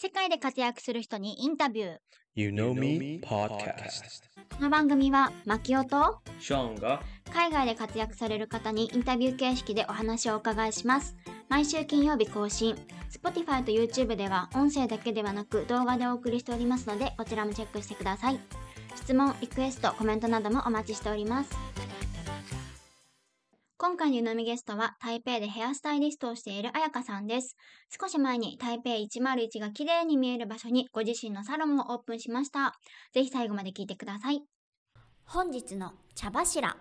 世界で活躍する人にインタビュー。You Know Me Podcast. この番組は、マキオとショーンが海外で活躍される方にインタビュー形式でお話をお伺いします。毎週金曜日更新。Spotify と YouTube では音声だけではなく動画でお送りしておりますので、こちらもチェックしてください。質問、リクエスト、コメントなどもお待ちしております。今回の湯飲みゲストは台北でヘアスタイリストをしている彩香さんです。少し前に台北101が綺麗に見える場所にご自身のサロンをオープンしました。ぜひ最後まで聞いてください。本日の茶柱。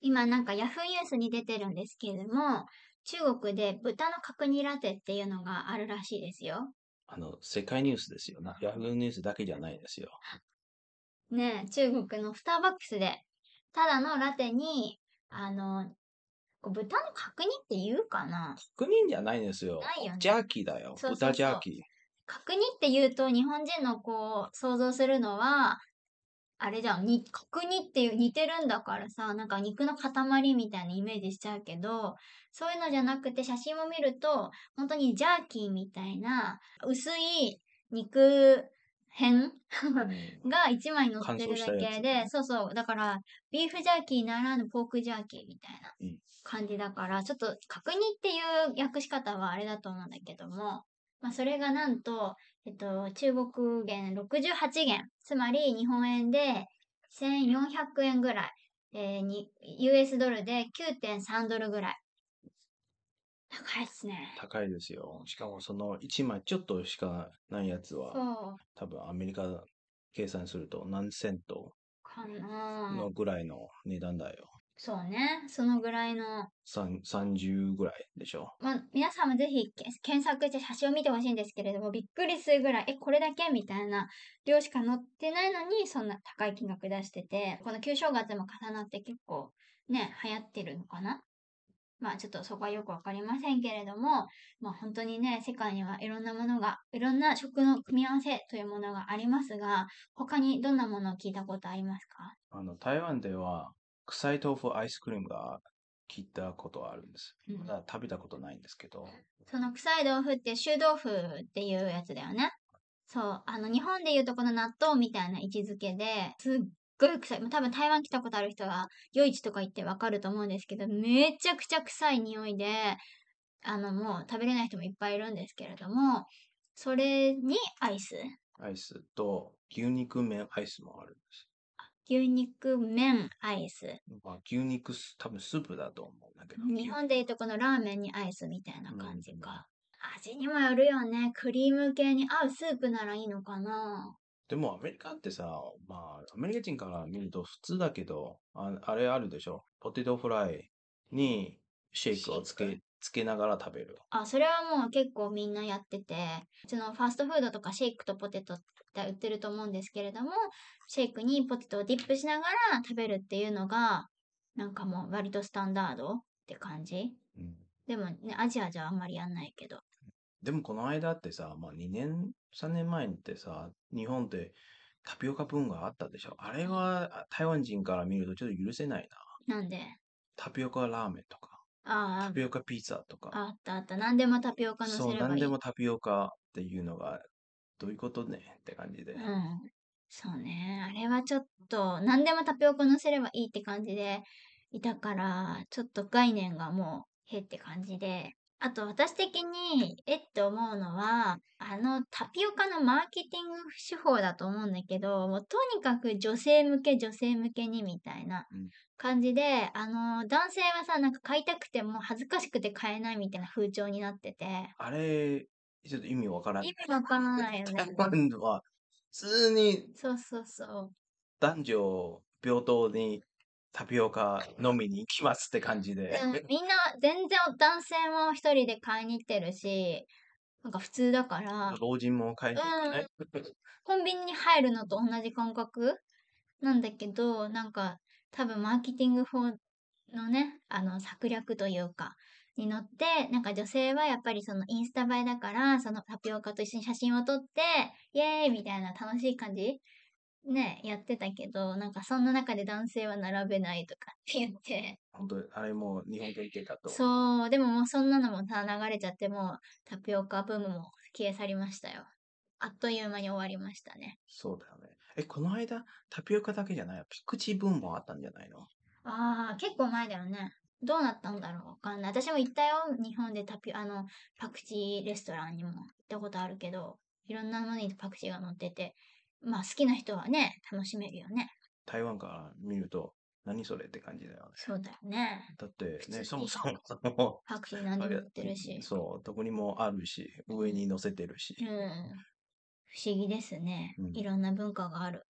今なんかヤフーニュースに出てるんですけれども、中国で豚の角煮ラテっていうのがあるらしいですよ。あの、世界ニュースですよな。ヤフーニュースだけじゃないですよ。ねえ、中国のスターバックスで、ただのラテに、あの、豚の角煮って言うかな確認じゃないんですよ。ないよねジャーキーだよ。そうそうそう豚ジャーキー。角煮って言うと日本人のこう想像するのは、あれじゃん、に角煮っていう似てるんだからさ、なんか肉の塊みたいなイメージしちゃうけど、そういうのじゃなくて写真を見ると、本当にジャーキーみたいな薄い肉片が一枚乗ってるだけで、そうそう、だからビーフジャーキーならぬポークジャーキーみたいなうん。感じだから、ちょっと角煮っていう訳し方はあれだと思うんだけども、まあそれがなんと、えっと、中国元68元、つまり日本円で1400円ぐらい、えーに、US ドルで9.3ドルぐらい。高いっすね。高いですよ。しかもその1枚ちょっとしかないやつは、そう、多分アメリカ計算すると何セントかなのぐらいの値段だよ。そうね。そのぐらいの。三30ぐらいでしょ。まあ、皆さんもぜひけ検索して写真を見てほしいんですけれども、びっくりするぐらい、え、これだけみたいな量しか載ってないのに、そんな高い金額出してて、この旧正月も重なって結構ね、流行ってるのかなまあちょっとそこはよくわかりませんけれども、まあ本当にね、世界にはいろんなものが、いろんな食の組み合わせというものがありますが、他にどんなものを聞いたことありますか？あの、台湾では臭い豆腐アイスクリームが聞いたことはあるんです。うんまだ食べたことないんですけど。その臭い豆腐って臭豆腐っていうやつだよね。そう。あの、日本でいうとこの納豆みたいな位置づけで、すっごい臭い。多分台湾来たことある人は、夜市とか行ってわかると思うんですけど、めちゃくちゃ臭い匂いで、あの、もう食べれない人もいっぱいいるんですけれども、それにアイス。アイスと牛肉麺アイスもあるんです。牛肉麺アイス。まあ、牛肉ス、多分スープだと思うんだけど。日本でいうとこのラーメンにアイスみたいな感じか。味にもよるよね。クリーム系に合うスープならいいのかなでもアメリカってさ、まあ、アメリカ人から見ると普通だけど、ああれあるでしょ。ポテトフライにシェイクをつけ、つけながら食べる。あ、それはもう結構みんなやってて、そのファーストフードとかシェイクとポテトって売ってると思うんですけれども、シェイクにポテトをディップしながら食べるっていうのが、なんかもう割とスタンダードって感じうんでもね、アジアじゃあんまりやんないけど。でもこの間ってさ、まあ2年、3年前ってさ、日本ってタピオカ文化あったでしょ。あれはあ台湾人から見るとちょっと許せないな。なんで？タピオカラーメンとか、あタピオカピザとか。あ、あったあった。何でもタピオカ乗せそう、ればいい。何でもタピオカっていうのが、どういうことね？って感じで。うん。そうね。あれはちょっと、何でもタピオカ乗せればいいって感じでいたから、ちょっと概念がもう、へって感じで。あと私的に、えって思うのは、あのタピオカのマーケティング手法だと思うんだけど、もうとにかく女性向け、女性向けにみたいなうん感じで、あの、男性はさ、なんか買いたくても恥ずかしくて買えないみたいな風潮になってて、あれ、ちょっと意味わからん。意味わからないよね。台湾は普通にそうそうそう。男女平等にタピオカ飲みに行きますって感じで。うん、みんな全然男性も一人で買いに行ってるし、なんか普通だから、老人も買いに行くね。コンビニに入るのと同じ感覚？なんだけど、なんか多分マーケティング法のね、あの策略というか、に乗って、なんか女性はやっぱりそのインスタ映えだから、そのタピオカと一緒に写真を撮って、イエーイみたいな楽しい感じね、やってたけど、なんかそんな中で男性は並べないとかって言って、本当あれも日本原型だと。そう、でももうそんなのもさ、流れちゃって、もうタピオカブームも消え去りましたよ。あっという間に終わりましたね。そうだよね。え、この間、タピオカだけじゃないパクチーブームもあったんじゃないの？ああ、結構前だよね。どうなったんだろうわかんない。私も行ったよ。日本でタピ、あの、パクチーレストランにも行ったことあるけど、いろんなものにパクチーが乗ってて、まあ好きな人はね、楽しめるよね。台湾から見ると、何それって感じだよね。そうだよね。だってね、そもそも、その、パクチー何でも売ってるし。そう、どこにもあるし、上に乗せてるし。うん。不思議ですね。うんいろんな文化がある。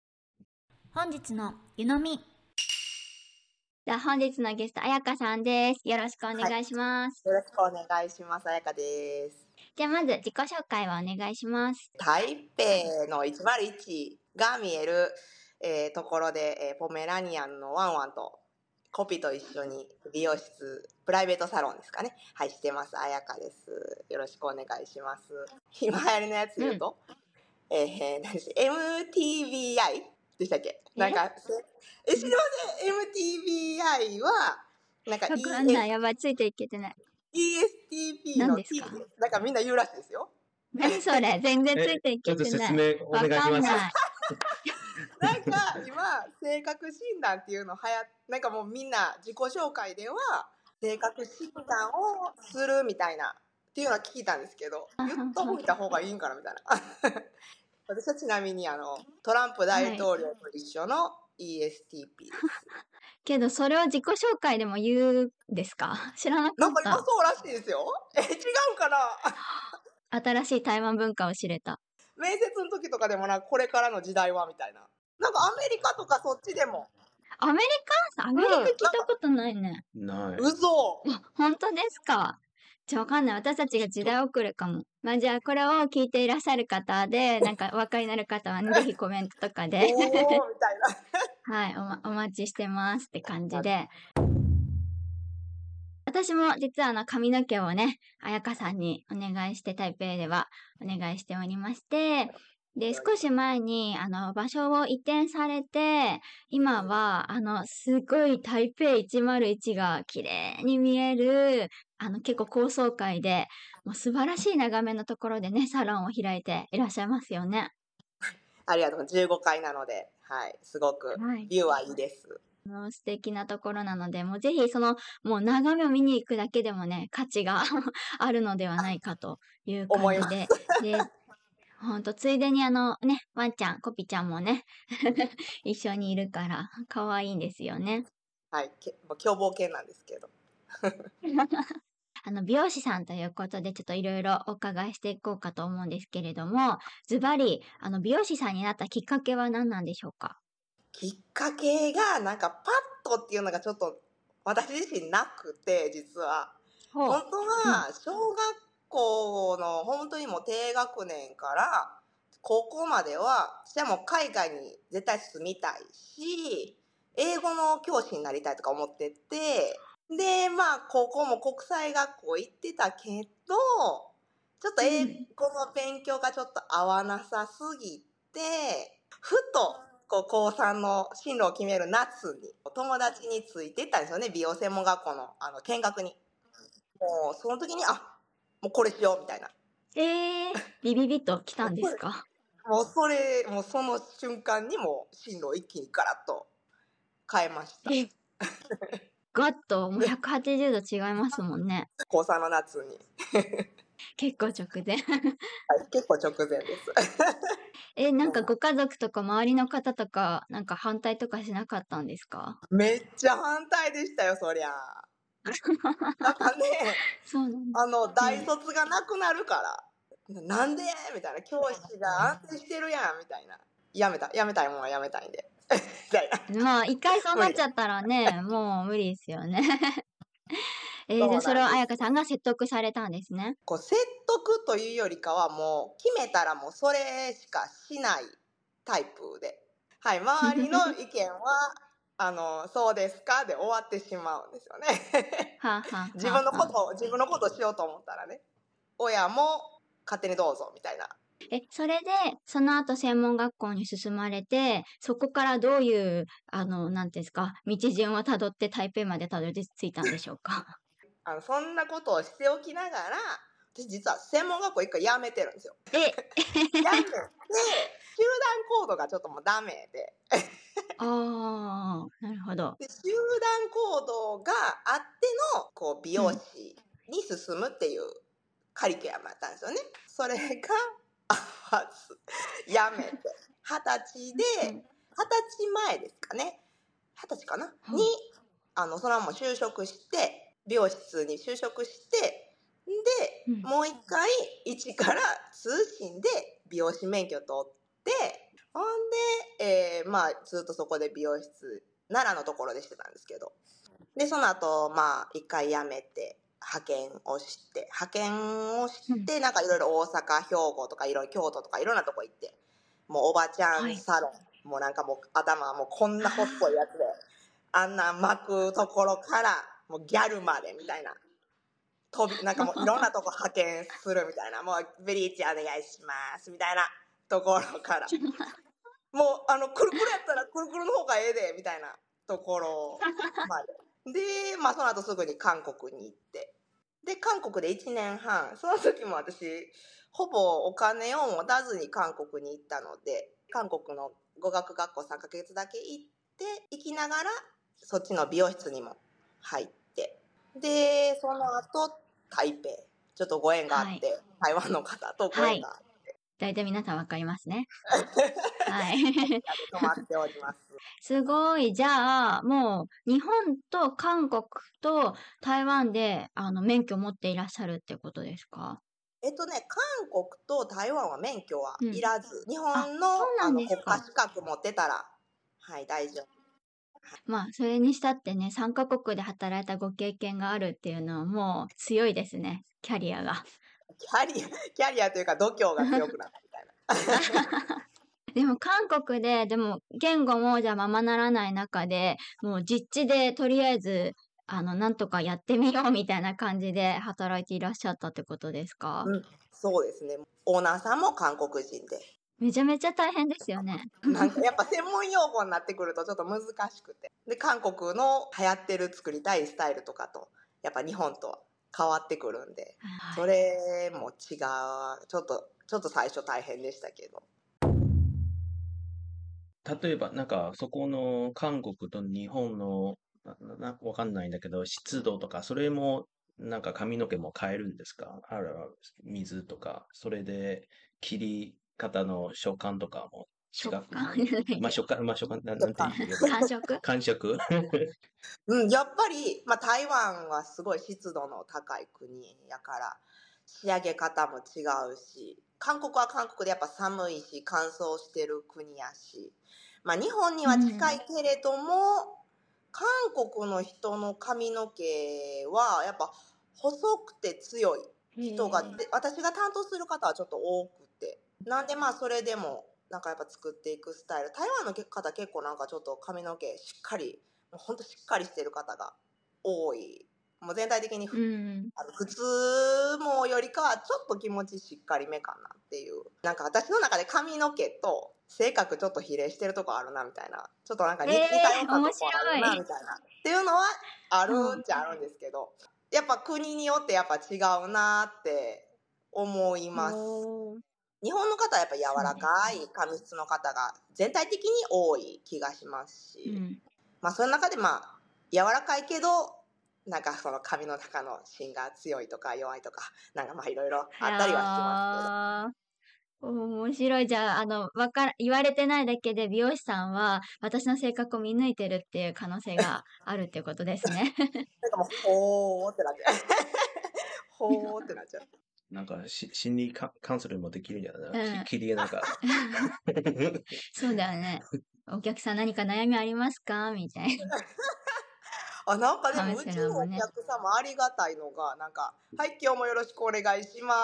本日の湯飲み。では本日のゲスト、あやかさんです。よろしくお願いします。よろしくお願いします。あやかです。じゃあまず自己紹介をお願いします。台北の101が見える、えーところで、えーポメラニアンのワンワンとコピと一緒に美容室、プライベートサロンですかね。はい、してます。あやかです。よろしくお願いします。今流行りのやつ言うと、えー、何でした MTBI でしたっけ？なんか、せえ、知りません ?MTBI は、なんかわかんない。やばい、ついていけてない。ESTP の何です T かなんかみんな言うらしいですよ。何それ全然ついていちょっとけてない。説明おわ願いします。かんない。なんか今性格診断っていうのはやなんかもうみんな自己紹介では性格診断をするみたいなっていうのは聞いたんですけど言っといた方がいいんかなみたいな 私はちなみにあのトランプ大統領と一緒の ESTP です、けど、それを自己紹介でも言うんですか？知らなかなんか今った。そうらしいですよ え違うかな 新しい台湾文化を知れた。面接の時とかでもなんかこれからの時代はみたいななんかアメリカとかそっちでもアメリカ？アメリカ聞いたことないね。ない。嘘本当ですか？じゃあわかんない。私たちが時代遅れかも。まあじゃあこれを聞いていらっしゃる方で、なんかお分かりになる方はね、ぜひコメントとかおーで、みたいなはい、お,、ま、お待ちしてますって感じで。私も実はあの髪の毛をね、あやかさんにお願いして台北ではお願いしておりまして、で、少し前にあの場所を移転されて、今はあのすごい台北101が綺麗に見える、あの結構高層階で、もう素晴らしい眺めのところでね、サロンを開いていらっしゃいますよね。ありがとう15階なのではいすごくはい。ビューはいいです素敵なところなので、もうぜひその、もう眺めを見に行くだけでもね、価値が あるのではないかという思い感じで。で、ほんと、ついでにあのね、ワンちゃん、コピちゃんもね、一緒にいるから、可愛いんですよね。はい、けもう凶暴犬なんですけど。あの、美容師さんということで、ちょっといろいろお伺いしていこうかと思うんですけれども、ズバリ、あの、美容師さんになったきっかけは何なんでしょうか？きっかけが、なんかパッとっていうのがちょっと私自身なくて、実は。ほ本当は、小学校の本当にもう低学年から高校までは、私はもう海外に絶対住みたいし、英語の教師になりたいとか思ってて、で、まあ、高校も国際学校行ってたけど、ちょっと英語の勉強がちょっと合わなさすぎて、ふと、こう、高3の進路を決める夏に、友達についてったんですよね、美容専門学校の、あの、見学に。もう、その時に、あ、もうこれしよう、みたいな。えー、ビビビッと来たんですか？もうそれ、もうその瞬間にもう進路を一気にガラッと変えました。えガッともう180度違いますもんね。高3の夏に。結構直前。はい、結構直前です。え、なんかご家族とか周りの方とか、なんか反対とかしなかったんですか？めっちゃ反対でしたよ、そりゃ。なんかね、そうなんだ。あの、大卒がなくなるから、なんで？みたいな、教師が安定してるやん、みたいな。やめた、やめたいもんはやめたいんで。まあ、一回そうなっちゃったらね、もう無理ですよね。えー、じゃあそれを彩香さんが説得されたんですね。こう説得というよりかはもう決めたらもうそれしかしないタイプで、はい、周りの意見は あのそうですかで終わってしまうんですよね。自分のことを自分のことをしようと思ったらね親も勝手にどうぞみたいな。え、それで、その後専門学校に進まれて、そこからどういう、あの、なんていうんですか、道順をたどって台北までたどり着いたんでしょうか？あのそんなことをしておきながら私実は専門学校一回辞めてるんですよ。え、辞めて、集団行動がちょっともうダメで、ああ、なるほど。で集団行動があってのこう美容師に進むっていうカリキュラムだったんですよね。それが やめて。二十歳でうん。二十歳前ですかね。二十歳かな、はいにあのそのまま就職して美容室に就職してで、うん。もう一回一から通信で美容師免許取ってほんで、えーまあずっとそこで美容室奈良のところでしてたんですけど。でその後まあ一回辞めて派遣をして派遣をして、なんかいろいろ大阪兵庫とかいろいろ京都とかいろんなとこ行ってもうおばちゃんサロン、もうなんかもう頭はもうこんな細いやつであんな巻くところからもうギャルまでみたいな。飛びなんかもういろんなとこ派遣するみたいな。もうブリーチお願いしますみたいなところから。もうあのくるくるやったらくるくるの方がええでみたいなところまででまあその後すぐに韓国に行って。で韓国で1年半。その時も私ほぼお金を持たずに韓国に行ったので韓国の語学学校3ヶ月だけ行って行きながらそっちの美容室にも入って。でその後台北。ちょっとご縁があって、台湾の方とご縁があって、大体皆さんわかりますね。はい。泊まっております。すごい。じゃあ、もう、日本と韓国と台湾で、あの、免許を持っていらっしゃるってことですか？えっとね、韓国と台湾は免許はうんいらず、日本あのあの国家資格持ってたら、はい、大丈夫。まあ、それにしたってね、3カ国で働いたご経験があるっていうのはもう強いですね。キャリアが。キャリア、キャリアというか度胸が強くなったみたいな。でも韓国で、でも言語もじゃままならない中で、もう実地でとりあえず、あの、なんとかやってみようみたいな感じで働いていらっしゃったってことですか、うんそうですね。オーナーさんも韓国人で。めちゃめちゃ大変ですよね。なんかやっぱ専門用語になってくるとちょっと難しくて。で、韓国の流行ってる作りたいスタイルとかと、やっぱ日本とは変わってくるんで、はいそれも違う。ちょっと、ちょっと最初大変でしたけど。例えば、なんか、そこの韓国と日本の、な、な、わかんないんだけど、湿度とか、それも、なんか髪の毛も変えるんですか？ある水とか、それで切り方の食感とかも違食く感まあ、食感、まあ、食感、なんなんて言う感。触感触うん、やっぱり、まあ、台湾はすごい湿度の高い国やから仕上げ方も違うし韓国は韓国でやっぱ寒いし乾燥してる国やし、まあ、日本には近いけれども、韓国の人の髪の毛はやっぱ細くて強い人がで私が担当する方はちょっと多くてなんでまあそれでもなんかやっぱ作っていくスタイル。台湾の方結構なんかちょっと髪の毛しっかりもうほんとしっかりしてる方が多い。もう全体的にふ、うん。あの普通もよりかはちょっと気持ちしっかりめかなっていう。なんか私の中で髪の毛と性格ちょっと比例してるとこあるなみたいな。ちょっとなんか似,、えー似たようなとこあるなみたいな。っていうのはあるっちゃあるんですけど、やっぱ国によってやっぱ違うなって思います。日本の方はやっぱ柔らかい髪質の方が全体的に多い気がしますし、うん。まあその中でまあ柔らかいけどなんかその髪の中の芯が強いとか弱いとかなんかまあいろいろあったりはしますすけど。面白い。じゃあ、あの、わから、言われてないだけで美容師さんは私の性格を見抜いてるっていう可能性が あるっていうことですね。なんかもうほーってなっちゃう ほーってなっちゃうなんかし、心理カカウンセリングもできるんじゃな。い、うん。き切り絵なんか。そうだよね。お客さん何か悩みありますか？みたいな。あなんかでもうちのお客様ありがたいのがなんか「はい今日もよろしくお願いしま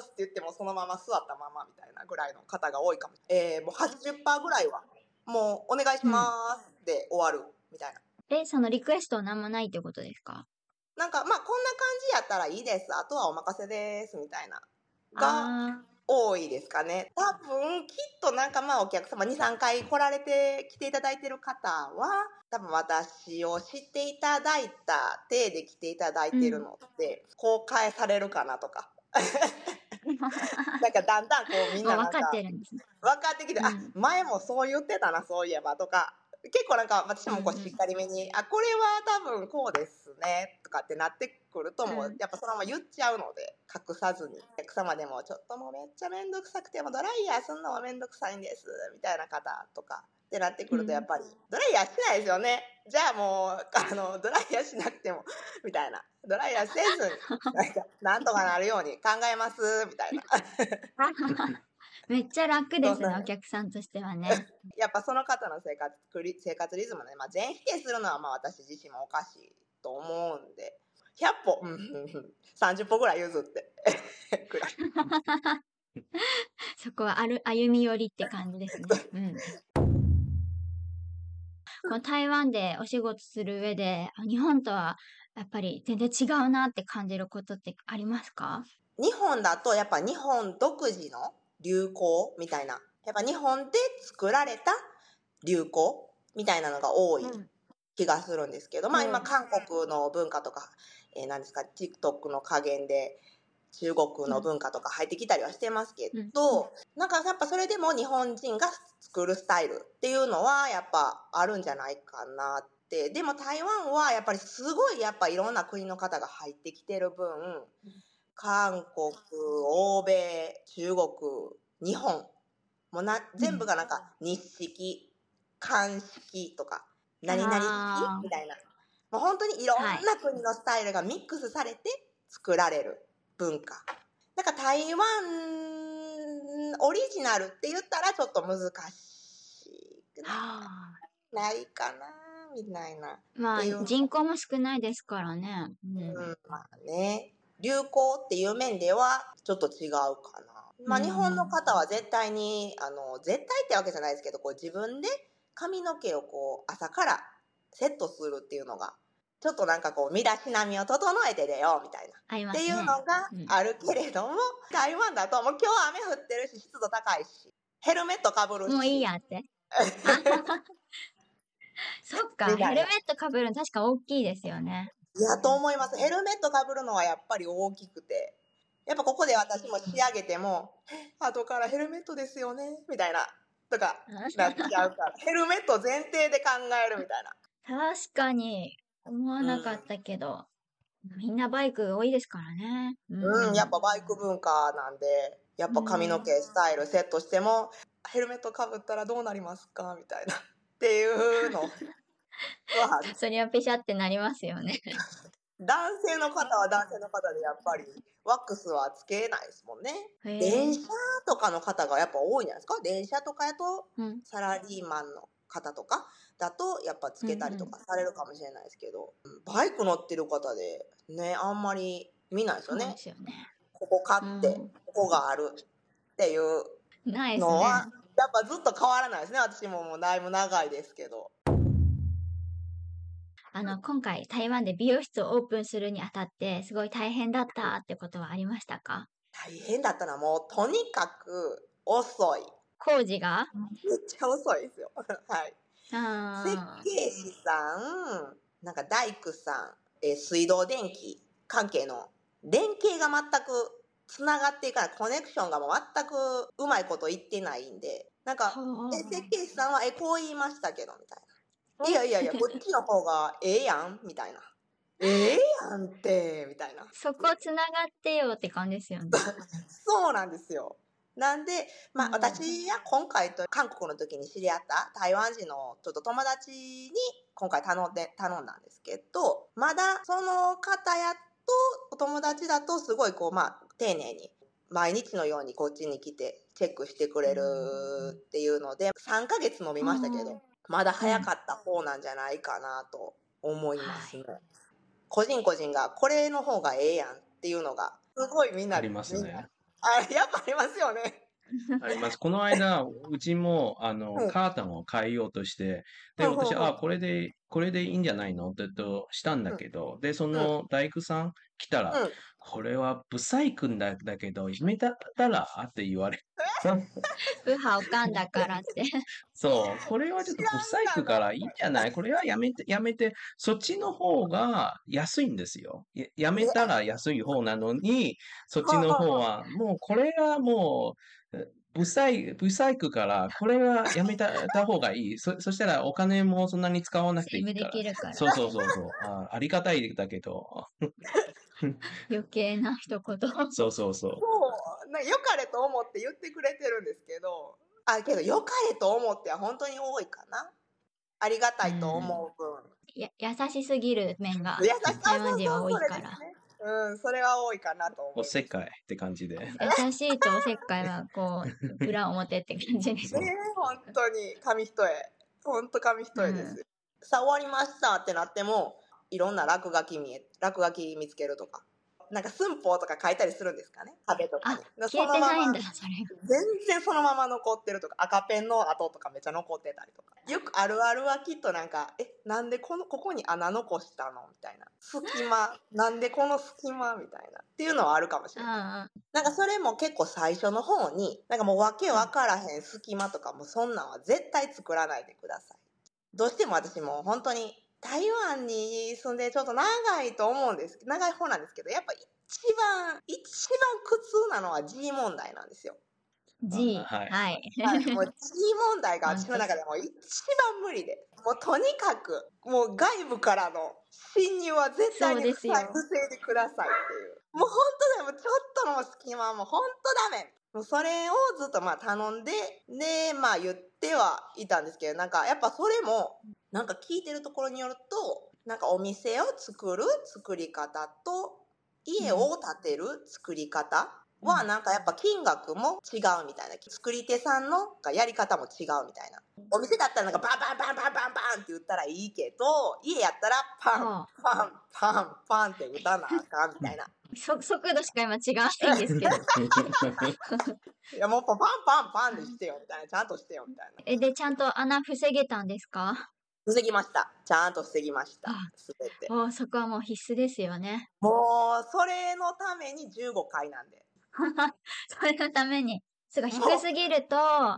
す」って言ってもそのまま座ったままみたいなぐらいの方が多いかも。えー、もう80%ぐらいはもう「お願いします」で終わるみたいな。え、そのリクエストなんもないってことですか？なんかまあこんな感じやったらいいです。あとはお任せですみたいな。があ多いですかね。多分きっとなんかまあお客様23回来られて来ていただいてる方は多分私を知っていただいた体で来ていただいてるのって、公開されるかなとか。なんかだんだんこうみんななんかってるんですね。分かってきて、あうん。前もそう言ってたなそういえばとか結構なんか私もこうしっかりめに、あこれは多分こうですねとかってなってくるともう、うんやっぱそのまま言っちゃうので隠さずにお客様でもちょっともうめっちゃ面倒くさくてもうドライヤーすんのも面倒くさいんですみたいな方とかってなってくるうん。とやっぱり、ドライヤーしないですよねじゃあもうあのドライヤーしなくても みたいなドライヤーせずになんかなんとかなるように考えますみたいな。めっちゃ楽ですね、お客さんとしてはね。やっぱその方の生活リ生活リズムね、まあ、全否定するのはまあ私自身もおかしいと思うんで100歩、うんうんうん、30歩ぐらい譲って そこはある歩み寄りって感じですね。うん。この台湾でお仕事する上で、あ日本とはやっぱり全然違うなって感じることってありますか？日本だとやっぱ日本独自の流行みたいな。やっぱ日本で作られた流行みたいなのが多い気がするんですけど、まあうん。今韓国の文化とか、えー、何ですか TikTok の加減で中国の文化とか入ってきたりはしてますけど、なんかやっぱそれでも日本人が作るスタイルっていうのはやっぱあるんじゃないかなって。でも台湾はやっぱりすごいやっぱいろんな国の方が入ってきてる分韓国欧米中国日本もうな全部がなんか日式漢式とか何々式みたいな。もう本当にいろんな国のスタイルがミックスされて作られる文化。なんか台湾オリジナルって言ったらちょっと難しいはないかなみたいな、まあ人口も少ないですからね。うん。うん、まあね流行っていう面ではちょっと違うかなまあうん日本の方は絶対にあの絶対ってわけじゃないですけどこう自分で髪の毛をこう朝からセットするっていうのがちょっとなんかこう身だしなみを整えて出ようみたいな。っていうのがうんあるけれども、台湾だともう今日雨降ってるし湿度高いしヘルメットかぶるしもういいやって。そっか、ヘルメットかぶるの確か大きいですよね。いやと思います。ヘルメットかぶるのはやっぱり大きくて。やっぱここで私も仕上げても「後からヘルメットですよね」みたいな。とかなっちゃうから。ヘルメット前提で考えるみたいな。確かに。思わなかったけど、みんなバイク多いですからね。うん、やっぱバイク文化なんでやっぱ髪の毛スタイルセットしてもヘルメットかぶったらどうなりますか？みたいな。っていうの。は そりゃペシャってなりますよね。男性の方は男性の方でやっぱりワックスはつけないですもんね。電車とかの方がやっぱ多いんじゃないですか電車とかやとうん、サラリーマンの方とかだとやっぱつけたりとかされるかもしれないですけど、うんバイク乗ってる方でねあんまり見ないですよね。すよね。ここ買って、うんここがあるっていう。のは、やっぱずっと変わらないですね私ももうだいぶ長いですけど。あの、今回台湾で美容室をオープンするにあたって、すごい大変だったってことはありましたか？大変だったのはもうとにかく遅い。工事が？めっちゃ遅いですよ。はい。あ設ー計士さん、なんか大工さん、えー水道電気関係の連携が全くつながっていかない、コネクションがもう全くうまいこと言ってないんで、なんか、はえ設計士さんは、え、こう言いましたけど、みたいな。いやいやいや、こっちの方がええやん、みたいな。ええやんって、みたいな。そこつながってよって感じですよね。そうなんですよ。なんで、まあ、うん私は今回と韓国の時に知り合った台湾人のちょっと友達に今回頼んで、頼んだんですけど、まだその方やと、お友達だとすごいこう、まあ、丁寧に毎日のようにこっちに来てチェックしてくれるっていうので、3ヶ月飲みましたけうんど、まだ早かった方なんじゃないかなと思いますね。個人個人がこれの方がええやんっていうのが、すごいみんなありますね。あ、やっぱありますよね。あります。この間、うちも、あの、うんカーテンを変えようとして、で、私、うあ、これで、これでいいんじゃないの？ってとしたんだけど、で、その大工さん来たら、うんこれはブサイクんだだけど、やめたら？って言われウハおかんだからって。そう、これはちょっと不細工からいいんじゃない？これはやめて、やめて、そっちの方が安いんですよ。ややめたら安い方なのに、そっちの方は、もうこれはもう、え不細不細工から、これはやめたた方がいい。そそしたらお金もそんなに使わなくてセーブでいいから。きるから。そうそうそうそう。あありがたいだけど。余計な一言。そうそうそう。そう。な良かれと思って言ってくれてるんですけど。あけど良かれと思っては本当に多いかな。ありがたいと思う分、や優しすぎる面が優しさ台湾人は多いから。うんそれは多いかなと思う。おせっかいって感じで。優しいとおせっかいは こう裏表って感じです。ね本当に紙一重。本当紙一重です、さあ終わりましたってなってもいろんな落書き見え落書き見つけるとか。なんか寸法とか書いたりするんですかね？壁とかあに消えてないんだそのままそれ。全然そのまま残ってるとか赤ペンの跡とかめっちゃ残ってたりとか。よくあるあるはきっとなんかえなんでこのここに穴残したの？みたいな。隙間。なんでこの隙間？みたいな。っていうのはあるかもしれない。あなんかそれも結構最初の方になんかもう訳わからへん隙間とかもそんなんは絶対作らないでください。どうしても私もう本当に台湾に住んでちょっと長いと思うんです長い方なんですけどやっぱ一番一番苦痛なのは G 問題なんですよ。G あはい。はい。はい、もう G 問題が私の中でも一番無理で。もうとにかくもう外部からの侵入は絶対に防いでくださいっていう。もう本当だよ。もうちょっとの隙間はもう本当ダメ。もうそれをずっとまあ頼んででまあ言ってはいたんですけどなんかやっぱそれもなんか聞いてるところによるとなんかお店を作る作り方と家を建てる作り方はなんかやっぱ金額も違うみたいな。作り手さんのやり方も違うみたいな。お店だったらなんかバンバンバンバンバンバンって言ったらいいけど家やったらパンはパンパンパンって打たなあかんみたいな。そ速度しか今違わないんですけど。いやもうパンパンパンでしてよみたいな。ちゃんとしてよみたいな。えでちゃんと穴防げたんですか？防ぎました。ちゃんと防ぎました。あすべておそこはもう必須ですよね。もうそれのために15回なんで。それのために。すごい低すぎると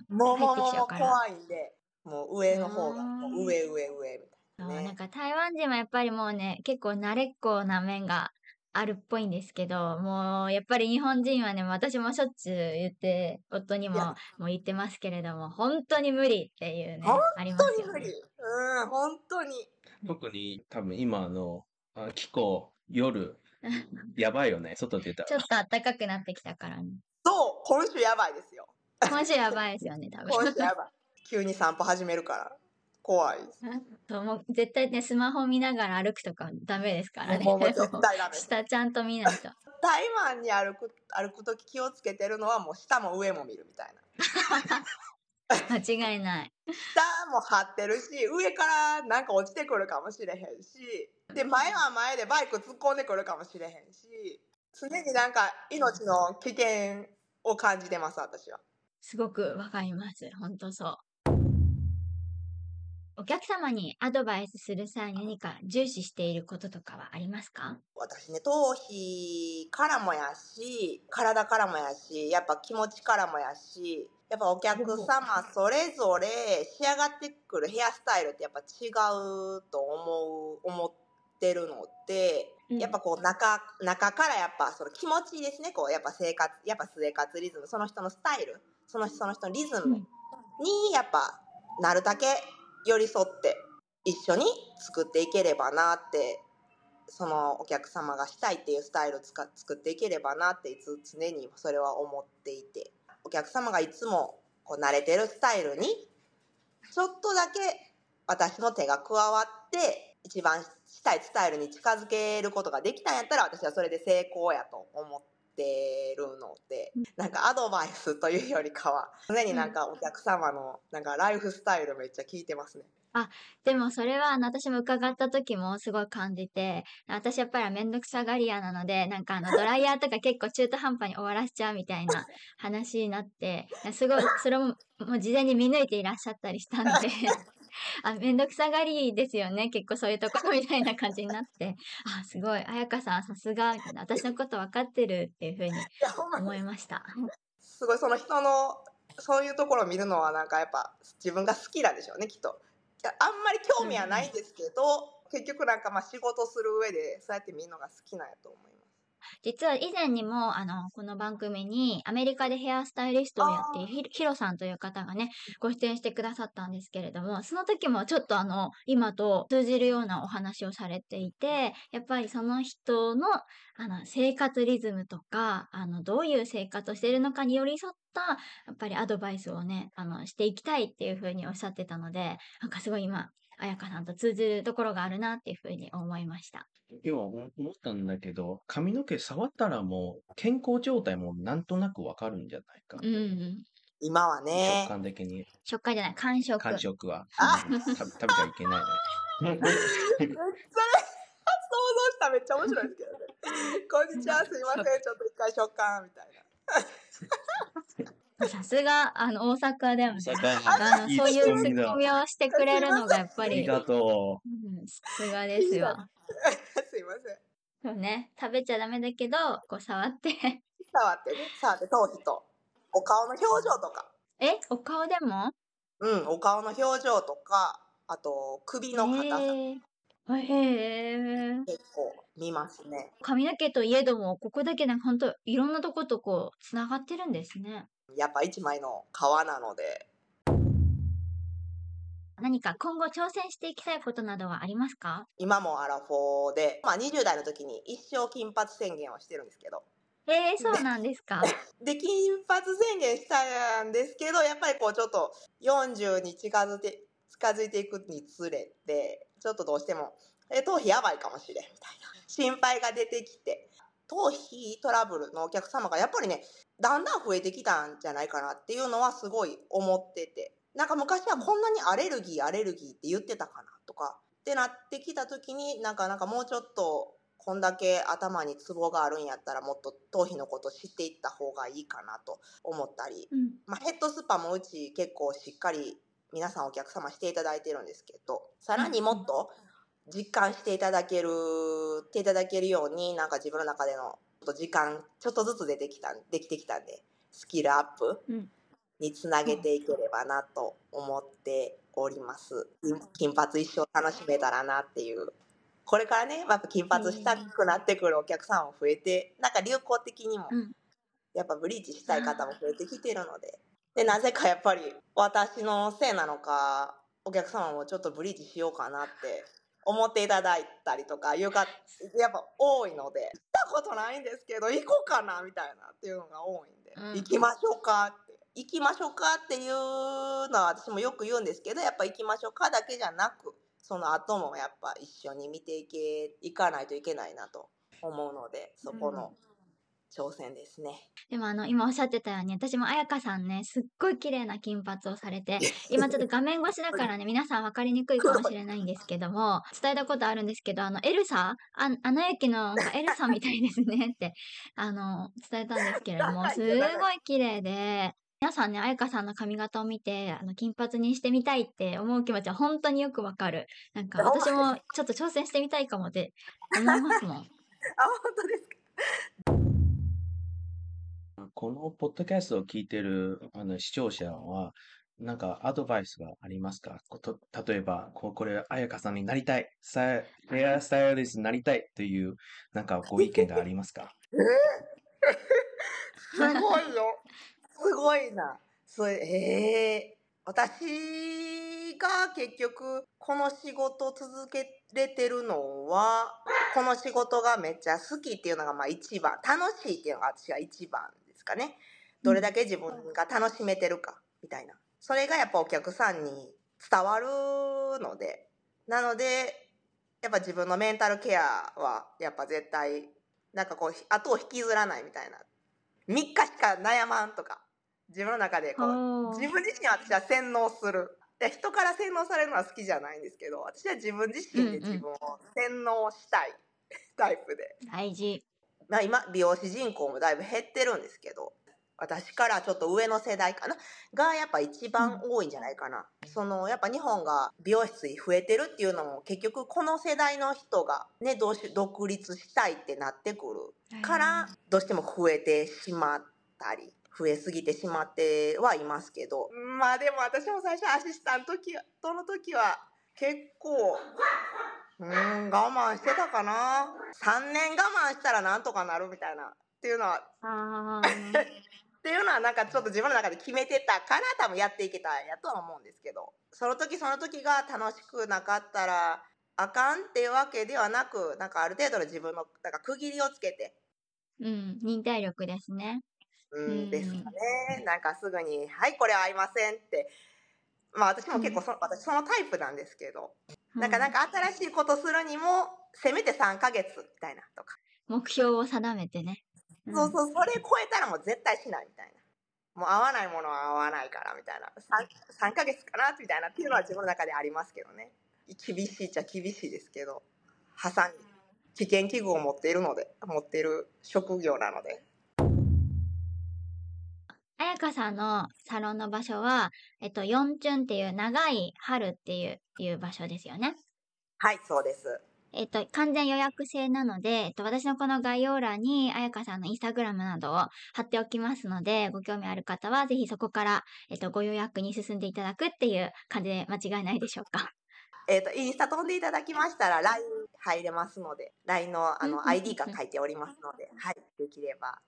もうもうもうもう入ってきちゃうから怖いんでもう上の方がうんもう上上上みたいなねなんか台湾人はやっぱりもうね結構慣れっこな面があるっぽいんですけどもうやっぱり日本人はね私もしょっちゅう言って夫にももう言ってますけれども本当に無理っていうね本ありますよ本当に無理ね。うん本当に特に多分今のあ気候、夜、やばいよね、外出たら。ちょっと暖かくなってきたからね。そう今週やばいですよ今週やばいですよね多分。今週やばい急に散歩始めるから怖いもう絶対ねスマホ見ながら歩くとかダメですからね。もう絶対ダメ 下ちゃんと見ないと。台湾に歩く歩く時気をつけてるのはもう下も上も見るみたいな 間違いない。下も張ってるし上からなんか落ちてくるかもしれへんしで前は前でバイク突っ込んでくるかもしれへんし常になんか命の危険を感じてます私はすごくわかります。本当そう。お客様にアドバイスする際に何か重視していることとかはありますか？私ね頭皮からもやし体からもやしやっぱ気持ちからもやしやっぱお客様それぞれ仕上がってくるヘアスタイルってやっぱ違うと思う思ってるので、うん。やっぱこう中中からやっぱその気持ちいいですね。こうやっぱ生活やっぱ生活リズムその人のスタイルその人その人のリズムにやっぱなるだけ寄り添って一緒に作っていければなってそのお客様がしたいっていうスタイルを作っていければなっていつ常にそれは思っていてお客様がいつもこう慣れてるスタイルにちょっとだけ私の手が加わって一番したいスタイルに近づけることができたんやったら私はそれで成功やと思ってるのでなんかアドバイスというよりかは常になんかお客様のなんかライフスタイルめっちゃ聞いてますね。でもそれはあの私も伺った時もすごい感じて私やっぱりめんどくさがり屋なのでなんかあのドライヤーとか結構中途半端に終わらせちゃうみたいな 話になってすごいそれももう事前に見抜いていらっしゃったりしたんで あめんどくさがりですよね。結構そういうところみたいな感じになって。あすごい。彩香さんさすが私のこと分かってるっていうふうに思いました。すごいその人のそういうところを見るのはなんかやっぱ自分が好きなんでしょうねきっと。いやあんまり興味はないんですけど、結局なんかまあ仕事する上でそうやって見るのが好きなんやと思います実は以前にも、あの、この番組に、アメリカでヘアスタイリストをやっているヒロさんという方がね、ご出演してくださったんですけれども、その時もちょっとあの、今と通じるようなお話をされていて、やっぱりその人の、あの、生活リズムとか、あの、どういう生活をしているのかに寄り添った、やっぱりアドバイスをね、あの、していきたいっていうふうにおっしゃってたので、なんかすごい今、彩香さんと通じるところがあるなっていうふうに思いました。今思ったんだけど、髪の毛触ったらもう健康状態もなんとなくわかるんじゃないか。うんうん。今はね食感的に、食感じゃない、感触。感触は。あうん食べ食べちゃいけないね。めっちゃね想像したらめっちゃ面白いですけどねこんにちはすいませんちょっと一回食感みたいな さすが、あの、大阪でもね、大あの、そういうツッコミをしてくれるのがやっぱり、ありがとう。ん、さすがですよ。すいません。そうね、食べちゃダメだけど、こう触って。触ってね。触って頭皮とお顔の表情とか。え、お顔でも？うんお顔の表情とかあと首の硬さ。へえ。へえ。結構見ますね。髪の毛といえども、ここだけなんか本当いろんなとことこう、つながってるんですね。やっぱ一枚の皮なので。何か今後挑戦していきたいことなどはありますか？今もアラフォーで、まあ、20代の時に一生金髪宣言をしてるんですけど。えー、そうなんですか？で 金髪宣言したんですけどやっぱりこうちょっと40に近づいて近づいていくにつれてちょっとどうしてもえ頭皮やばいかもしれんみたいな。心配が出てきて。頭皮トラブルのお客様がやっぱりねだんだん増えてきたんじゃないかなっていうのはすごい思ってて。なんか昔はこんなにアレルギーアレルギーって言ってたかなとか。ってなってきた時になんかなんかもうちょっとこんだけ頭にツボがあるんやったらもっと頭皮のこと知っていった方がいいかなと思ったり、うん。まあ、ヘッドスパもうち結構しっかり皆さんお客様していただいてるんですけど。さらにもっと実感していただけるっていただけるようになんか自分の中でのと時間ちょっとずつ出てきたできてきたんでスキルアップうん。につなげていければなと思っております。金金髪一生楽しめたらなっていう。これからねやっぱ金髪したくなってくるお客さんも増えてなんか流行的にもうん。やっぱブリーチしたい方も増えてきてるので。でなぜかやっぱり私のせいなのかお客様もちょっとブリーチしようかなって思っていただいたりとかいうかやっぱ多いので行ったことないんですけど行こうかなみたいなっていうのが多いんで、うん。行きましょうかって行きましょうかっていうのは私もよく言うんですけどやっぱ行きましょうかだけじゃなくその後もやっぱ一緒に見ていけいかないといけないなと思うのでそこの挑戦ですね。でもあの、今おっしゃってたように、私も彩香さんね、すっごい綺麗な金髪をされて、今ちょっと画面越しだからね、皆さん分かりにくいかもしれないんですけども、伝えたことあるんですけど、あの、エルサあアナ雪のエルサみたいですねって、あの、伝えたんですけれども、すごい綺麗で、皆さんね、彩香さんの髪型を見て、あの、金髪にしてみたいって思う気持ちは本当によくわかる。なんか、私もちょっと挑戦してみたいかもって思いますもん。あ本当ですか？このポッドキャストを聞いてるあの視聴者は、なんかアドバイスがありますか？こと例えば、ここれ、彩香さんになりたい、スタイヘアスタイリストになりたい。という、なんかご意見がありますか？すごいよ。すごいな。それ、ええ私が結局、この仕事を続けれてるのは、この仕事がめっちゃ好きっていうのがまあ一番、楽しいっていうのが私は一番かね。どれだけ自分が楽しめてるか、みたいな。それがやっぱお客さんに伝わるので、なので、やっぱ自分のメンタルケアは、やっぱ絶対、なんかこう、後を引きずらないみたいな。3日しか悩まんとか、自分の中でこう、自分自身は私は洗脳する。で人から洗脳されるのは好きじゃないんですけど、私は自分自身で自分を洗脳したい タイプで。大事。まあ今、美容師人口もだいぶ減ってるんですけど、私からちょっと上の世代かな？がやっぱ一番多いんじゃないかな。そのやっぱ日本が美容室増えてるっていうのも結局この世代の人がね、どうし独立したいってなってくるからどうしても増えてしまったり増えすぎてしまってはいますけど。まあでも私も最初アシスタントとの時は結構、うん、我慢してたかな。3年我慢したらなんとかなるみたいな。っていうのは、あ っていうのはなんかちょっと自分の中で決めてたから多分やっていけたんやとは思うんですけど、その時その時が楽しくなかったらあかんっていうわけではなく、なんかある程度の自分のなんか区切りをつけて、うん、忍耐力ですね。ううんん、ですかね。なんかすぐに、はい、これ合いませんって。まあ私も結構そ、私そのタイプなんですけど、なんかなんか新しいことするにも、せめて3ヶ月みたいなとか。目標を定めてね。んそうそう、それ超えたらもう絶対しないみたいな。もう合わないものは合わないからみたいな。3, 3ヶ月かなみたいなっていうのは自分の中でありますけどね。厳しいっちゃ厳しいですけど、ハサミ、危険器具を持っているので、持っている職業なので。彩香さんのサロンの場所は、えっと、ヨンチュンっていう長い春っていういう場所ですよね。はい、そうです。えっと、完全予約制なので、えっと、私のこの概要欄に、彩香さんのインスタグラムなどを貼っておきますので、ご興味ある方は、ぜひそこから、えっと、ご予約に進んでいただくっていう感じで間違いないでしょうか。えっ、と、インスタ飛んでいただきましたら、LINE 入れますので、LINE のあの ID が書いておりますので、はい、できれば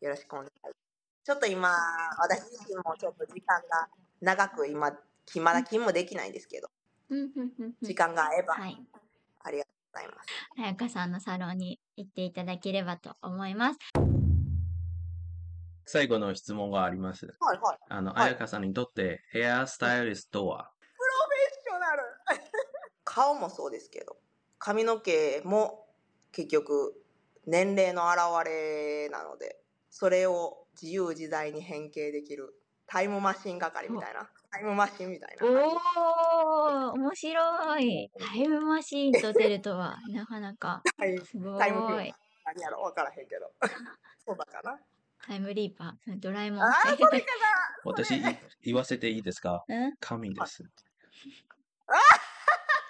よろしくお願いします。ちょっと今、私自身もちょっと時間が長く今、きまだ勤務できないんですけど、時間が合えば、はい。ありがとうございます。彩香さんのサロンに行っていただければと思います。最後の質問があります。はいはい。あの、はい彩香さんにとってヘアスタイリストとは、プロフェッショナル 顔もそうですけど、髪の毛も結局年齢の表れなので、それを自由自在に変形できるタイムマシン係みたいな、タイムマシンみたいな感じ。おー、面白い。タイムマシーンと出るとは、なかなか、はいすごタイム。何やろ？分からへんけど。そうだかな。タイムリーパー、ドラえもん。ああ、それか私い言わせていいですか？うん？神です。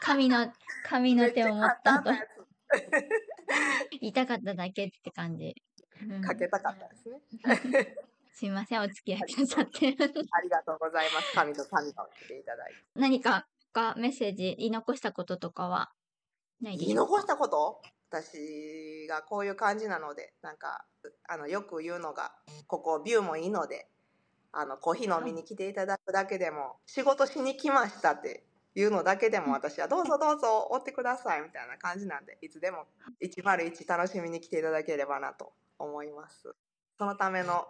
神の、神な。の手を持ったと 痛かっただけって感じ。かけたかったですね。すいません、お付き合いくださって。ありがとうございます。神と神を来ていただいて。何かがメッセージ言い残したこととかは？ないで言いしょうか残したこと？私がこういう感じなので、なんか、あの、よく言うのが、ここビューもいいので、あの、コーヒー飲みに来ていただくだけでも、仕事しに来ましたっていうのだけでも私はどうぞどうぞ追ってくださいみたいな感じなんで、いつでも101楽しみに来ていただければなと思います。そのための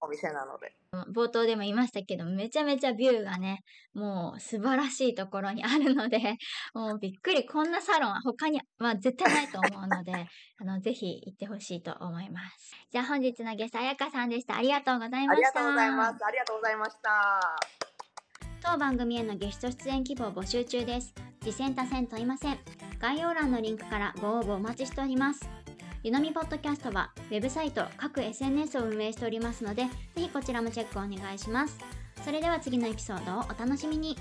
お店なので。冒頭でも言いましたけど、めちゃめちゃビューがね、もう素晴らしいところにあるので、もうびっくり、こんなサロンは他には絶対ないと思うので、あの、ぜひ行ってほしいと思います。じゃあ本日のゲスト、あやかさんでした。ありがとうございました。ありがとうございます。ありがとうございました。当番組へのゲスト出演希望募集中です。次戦他戦問いません。概要欄のリンクからご応募お待ちしております。ゆのみポッドキャストはウェブサイト、各 SNS を運営しておりますので、ぜひこちらもチェックお願いします。それでは次のエピソードをお楽しみに。